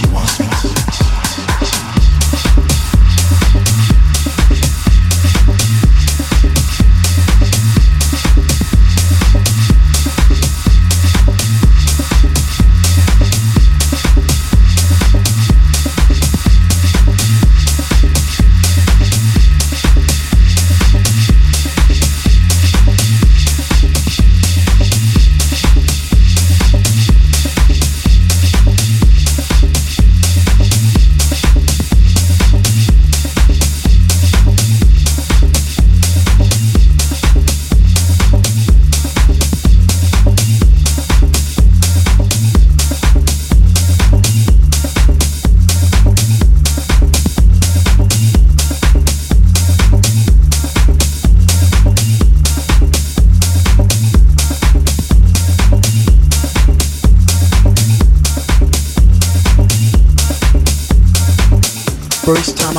she wants me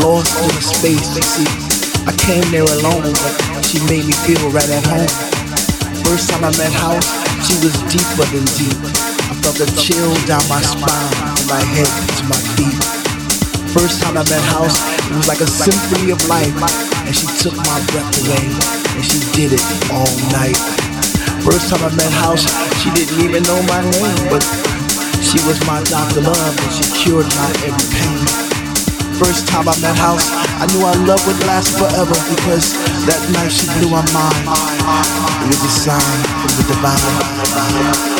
lost in a space. See, I came there alone, but she made me feel right at home. First time I met House, she was deeper than deep. I felt a chill down my spine, from my head to my feet. First time I met House, it was like a symphony of life, and she took my breath away, and she did it all night. First time I met House, she didn't even know my name, but she was my doctor love and she cured my every pain. First time I met House, I knew our love would last forever because that night she blew my mind. It was a sign from the divine.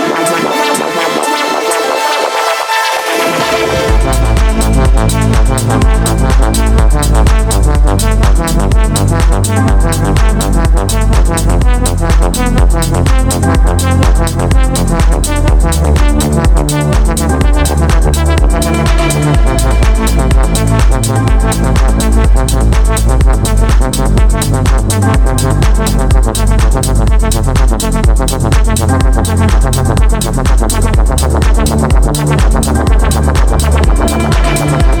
Thank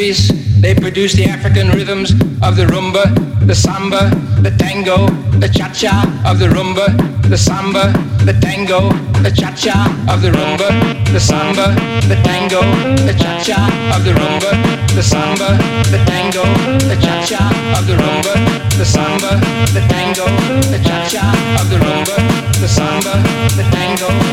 countries, they produce the African rhythms of the rumba, the samba, the tango, the cha-cha of the rumba, the samba, the tango, the cha-cha of the rumba, the samba, the tango, the cha-cha of the rumba, the samba, the tango, the cha-cha of the rumba, the samba, the tango, the cha-cha of the rumba, the samba, the tango,